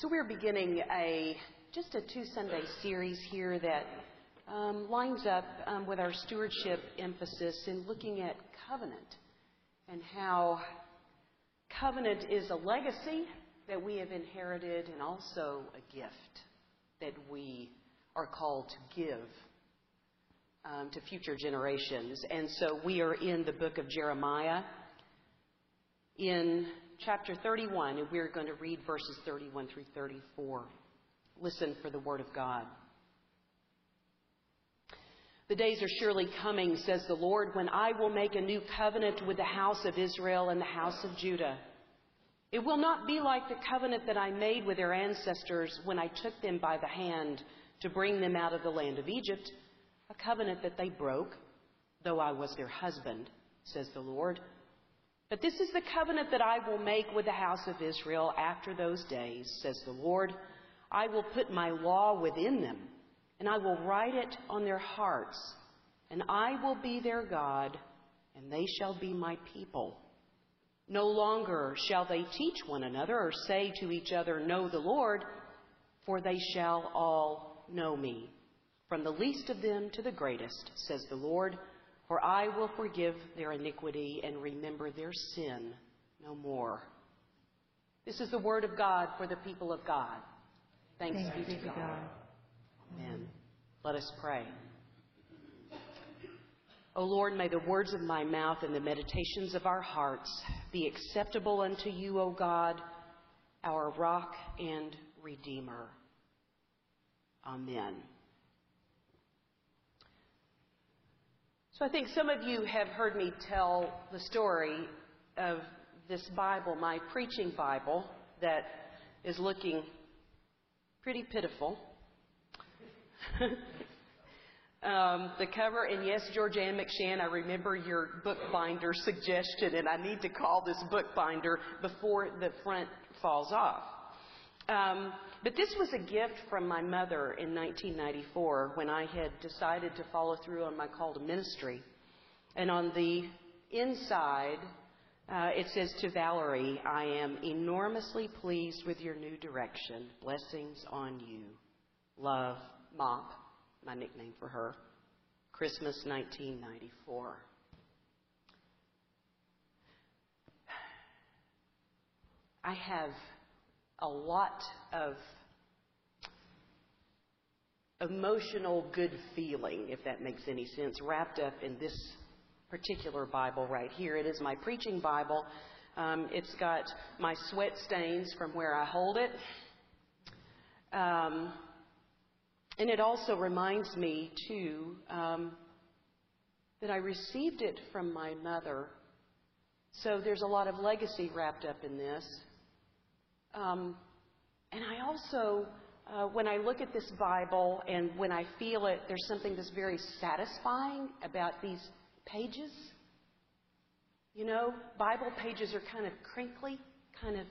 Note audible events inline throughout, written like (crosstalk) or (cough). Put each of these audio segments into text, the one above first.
So we're beginning a just a two Sunday series here that um, lines up um, with our stewardship emphasis in looking at covenant and how covenant is a legacy that we have inherited and also a gift that we are called to give um, to future generations. And so we are in the book of Jeremiah in chapter 31, and we're going to read verses 31 through 34. Listen for the word of God. The days are surely coming, says the Lord, when I will make a new covenant with the house of Israel and the house of Judah. It will not be like the covenant that I made with their ancestors when I took them by the hand to bring them out of the land of Egypt, a covenant that they broke, though I was their husband, says the Lord. But this is the covenant that I will make with the house of Israel after those days, says the Lord. I will put my law within them, and I will write it on their hearts, and I will be their God, and they shall be my people. No longer shall they teach one another or say to each other, Know the Lord, for they shall all know me, from the least of them to the greatest, says the Lord. For I will forgive their iniquity and remember their sin no more. This is the word of God for the people of God. Thanks, Thanks be to God. God. Amen. Let us pray. O Lord, may the words of my mouth and the meditations of our hearts be acceptable unto you, O God, our rock and redeemer. Amen. So I think some of you have heard me tell the story of this Bible, my preaching Bible, that is looking pretty pitiful. (laughs) Um, the cover, and yes, Georgianne McShann, I remember your bookbinder suggestion, and I need to call this bookbinder before the front falls off. Um, but this was a gift from my mother in 1994 when I had decided to follow through on my call to ministry. And on the inside, uh, it says to Valarie, I am enormously pleased with your new direction. Blessings on you. Love, Mop my nickname for her. Christmas 1994. I have a lot of emotional good feeling, if that makes any sense, wrapped up in this particular Bible right here. It is my preaching Bible. Um, it's got my sweat stains from where I hold it. Um, and it also reminds me, too, um, that I received it from my mother. So there's a lot of legacy wrapped up in this. Um, and I also, uh, when I look at this Bible and when I feel it, there's something that's very satisfying about these pages. You know, Bible pages are kind of crinkly, kind of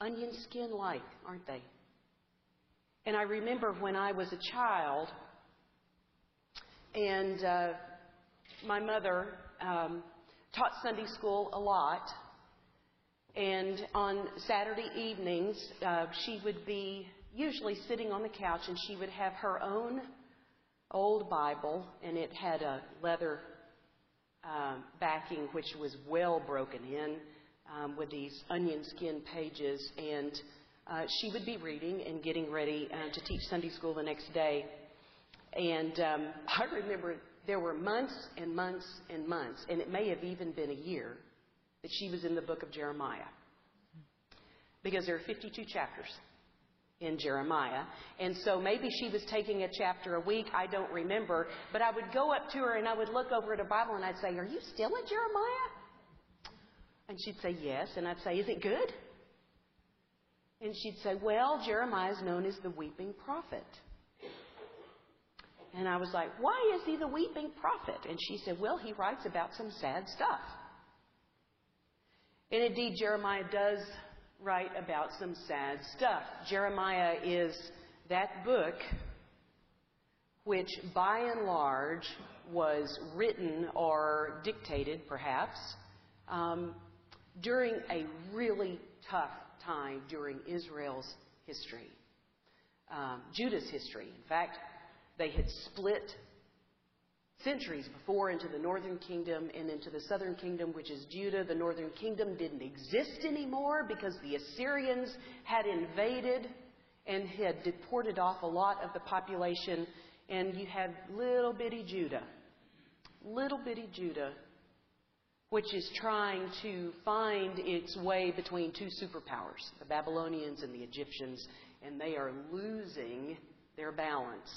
onion skin like, aren't they? And I remember when I was a child, and uh, my mother um, taught Sunday school a lot. And on Saturday evenings, uh, she would be usually sitting on the couch and she would have her own old Bible, and it had a leather um, backing which was well broken in um, with these onion skin pages. And uh, she would be reading and getting ready uh, to teach Sunday school the next day. And um, (laughs) I remember there were months and months and months, and it may have even been a year, that she was in the book of Jeremiah. Because there are 52 chapters in Jeremiah. And so maybe she was taking a chapter a week, I don't remember. But I would go up to her and I would look over at a Bible and I'd say, Are you still in Jeremiah? And she'd say, Yes. And I'd say, Is it good? And she'd say, Well, Jeremiah is known as the weeping prophet. And I was like, Why is he the weeping prophet? And she said, Well, he writes about some sad stuff. And indeed, Jeremiah does write about some sad stuff. Jeremiah is that book which, by and large, was written or dictated, perhaps, um, during a really tough time during Israel's history, um, Judah's history. In fact, they had split centuries before into the northern kingdom and into the southern kingdom, which is Judah. The northern kingdom didn't exist anymore because the Assyrians had invaded and had deported off a lot of the population, and you had little bitty Judah. Little bitty Judah, which is trying to find its way between two superpowers, the Babylonians and the Egyptians, and they are losing their balance.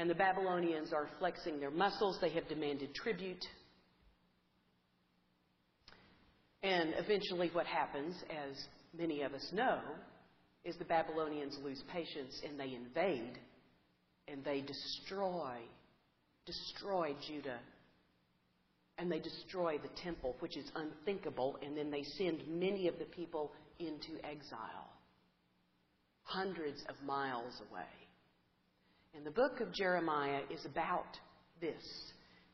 And the Babylonians are flexing their muscles. They have demanded tribute. And eventually, what happens, as many of us know, is the Babylonians lose patience and they invade and they destroy, destroy Judah. And they destroy the temple, which is unthinkable, and then they send many of the people into exile, hundreds of miles away. And the book of Jeremiah is about this.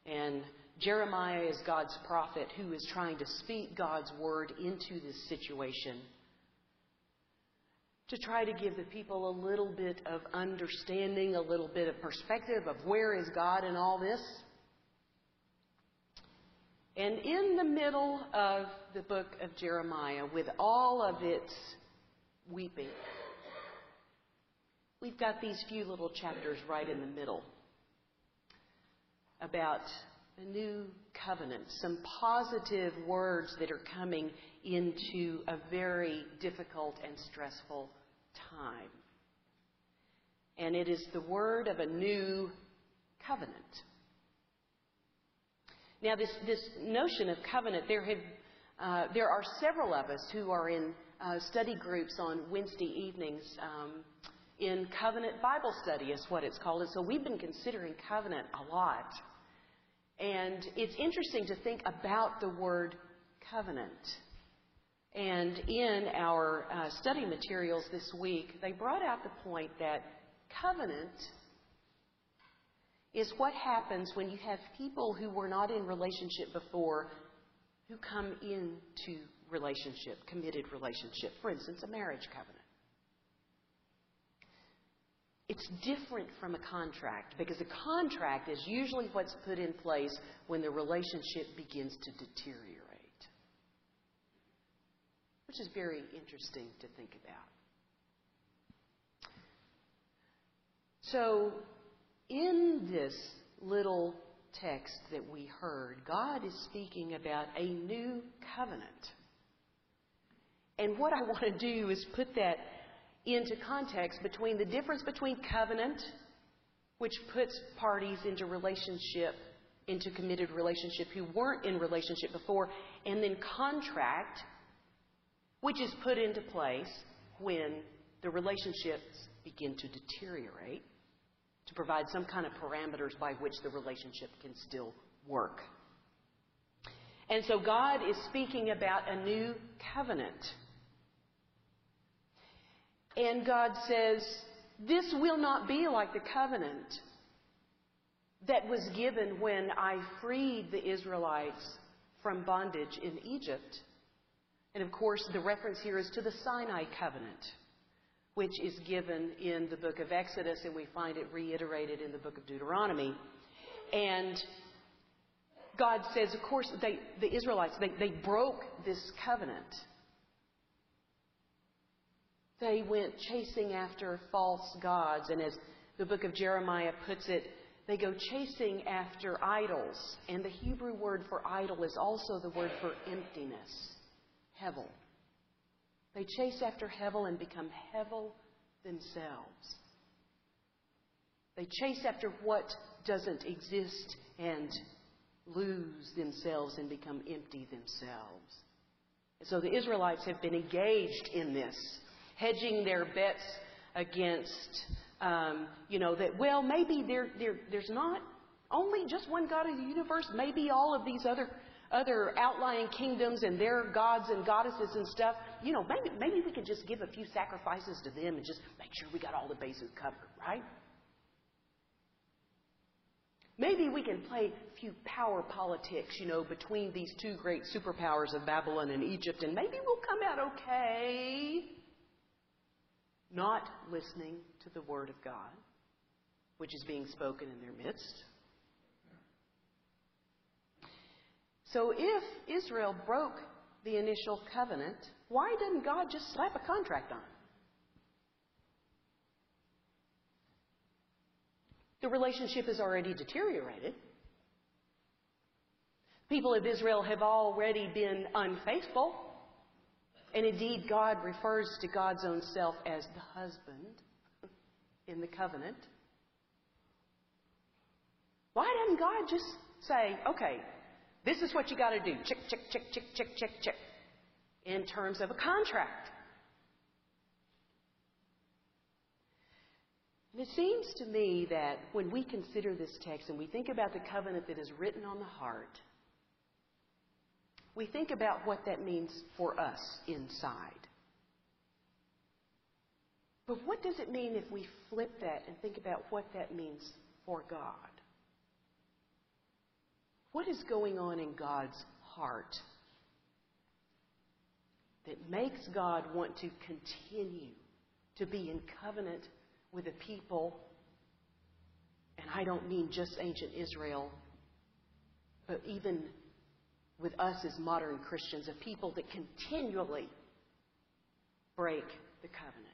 And Jeremiah is God's prophet who is trying to speak God's word into this situation to try to give the people a little bit of understanding, a little bit of perspective of where is God in all this. And in the middle of the book of Jeremiah, with all of its weeping, we've got these few little chapters right in the middle about a new covenant, some positive words that are coming into a very difficult and stressful time. And it is the word of a new covenant. Now, this, this notion of covenant, there, have, uh, there are several of us who are in uh, study groups on Wednesday evenings. Um, in covenant Bible study, is what it's called. And so we've been considering covenant a lot. And it's interesting to think about the word covenant. And in our uh, study materials this week, they brought out the point that covenant is what happens when you have people who were not in relationship before who come into relationship, committed relationship. For instance, a marriage covenant. It's different from a contract because a contract is usually what's put in place when the relationship begins to deteriorate which is very interesting to think about. So, in this little text that we heard, God is speaking about a new covenant. And what I want to do is put that into context between the difference between covenant, which puts parties into relationship, into committed relationship who weren't in relationship before, and then contract, which is put into place when the relationships begin to deteriorate to provide some kind of parameters by which the relationship can still work. And so God is speaking about a new covenant. And God says, This will not be like the covenant that was given when I freed the Israelites from bondage in Egypt. And of course, the reference here is to the Sinai covenant, which is given in the book of Exodus, and we find it reiterated in the book of Deuteronomy. And God says, of course, they, the Israelites, they, they broke this covenant. They went chasing after false gods, and as the book of Jeremiah puts it, they go chasing after idols. And the Hebrew word for idol is also the word for emptiness. Hevel. They chase after Hevel and become Hevel themselves. They chase after what doesn't exist and lose themselves and become empty themselves. And so the Israelites have been engaged in this, hedging their bets against, um, you know, that, well, maybe there, there, there's not only just one God of the universe, maybe all of these other other outlying kingdoms and their gods and goddesses and stuff, you know, maybe, maybe we could just give a few sacrifices to them and just make sure we got all the bases covered, right? Maybe we can play a few power politics, you know, between these two great superpowers of Babylon and Egypt, and maybe we'll come out okay. Not listening to the Word of God, which is being spoken in their midst. So if Israel broke the initial covenant, why didn't God just slap a contract on it? The relationship has already deteriorated. People of Israel have already been unfaithful. And indeed, God refers to God's own self as the husband in the covenant. Why doesn't God just say, okay, this is what you got to do. Check, check, check, check, check, check, check. In terms of a contract. And it seems to me that when we consider this text and we think about the covenant that is written on the heart, we think about what that means for us inside. But what does it mean if we flip that and think about what that means for God? What is going on in God's heart that makes God want to continue to be in covenant with a people, and I don't mean just ancient Israel, but even with us as modern Christians, a people that continually break the covenant.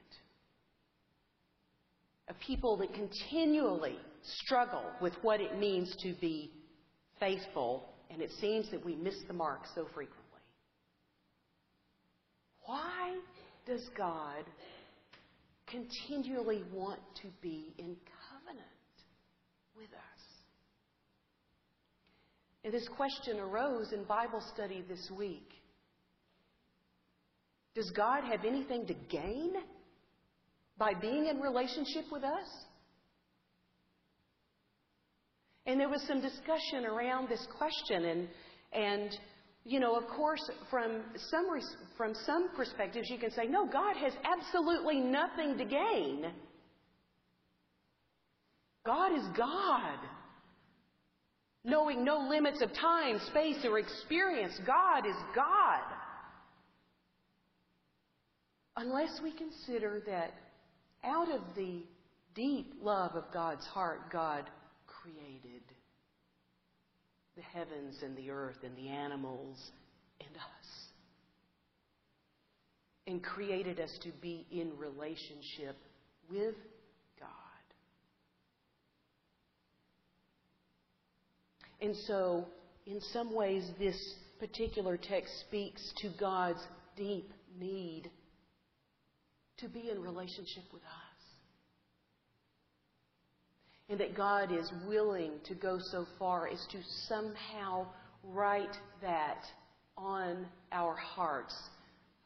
A people that continually struggle with what it means to be faithful, and it seems that we miss the mark so frequently. Why does God continually want to be in covenant with us? And this question arose in Bible study this week. Does God have anything to gain by being in relationship with us? And there was some discussion around this question, and, and you know, of course, from some, from some perspectives, you can say, no, God has absolutely nothing to gain. God is God. Knowing no limits of time, space, or experience, God is God. Unless we consider that out of the deep love of God's heart, God created the heavens and the earth and the animals and us. And created us to be in relationship with God. And so, in some ways, this particular text speaks to God's deep need to be in relationship with us. And that God is willing to go so far as to somehow write that on our hearts,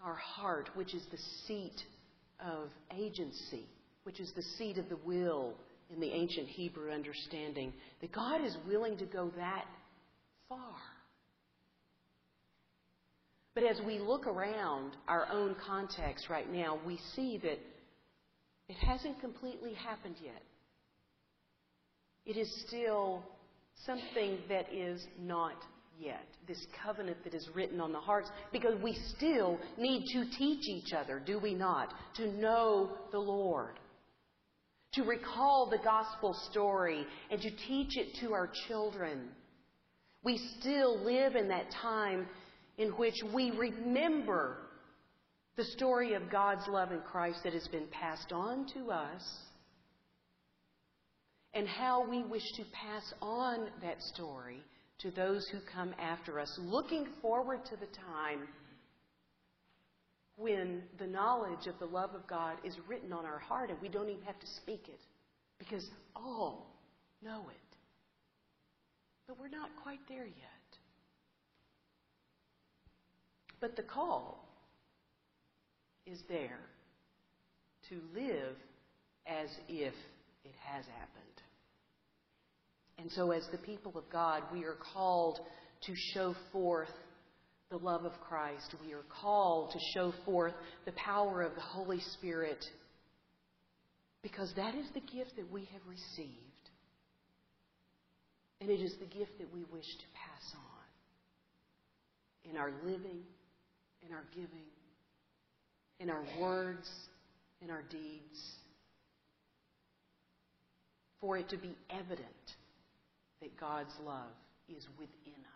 our heart, which is the seat of agency, which is the seat of the will in the ancient Hebrew understanding, that God is willing to go that far. But as we look around our own context right now, we see that it hasn't completely happened yet it is still something that is not yet. This covenant that is written on the hearts, because we still need to teach each other, do we not? To know the Lord. To recall the gospel story and to teach it to our children. We still live in that time in which we remember the story of God's love in Christ that has been passed on to us and how we wish to pass on that story to those who come after us, looking forward to the time when the knowledge of the love of God is written on our heart and we don't even have to speak it because all know it. But we're not quite there yet. But the call is there to live as if it has happened. And so, as the people of God, we are called to show forth the love of Christ. We are called to show forth the power of the Holy Spirit because that is the gift that we have received. And it is the gift that we wish to pass on in our living, in our giving, in our words, in our deeds, for it to be evident that God's love is within us.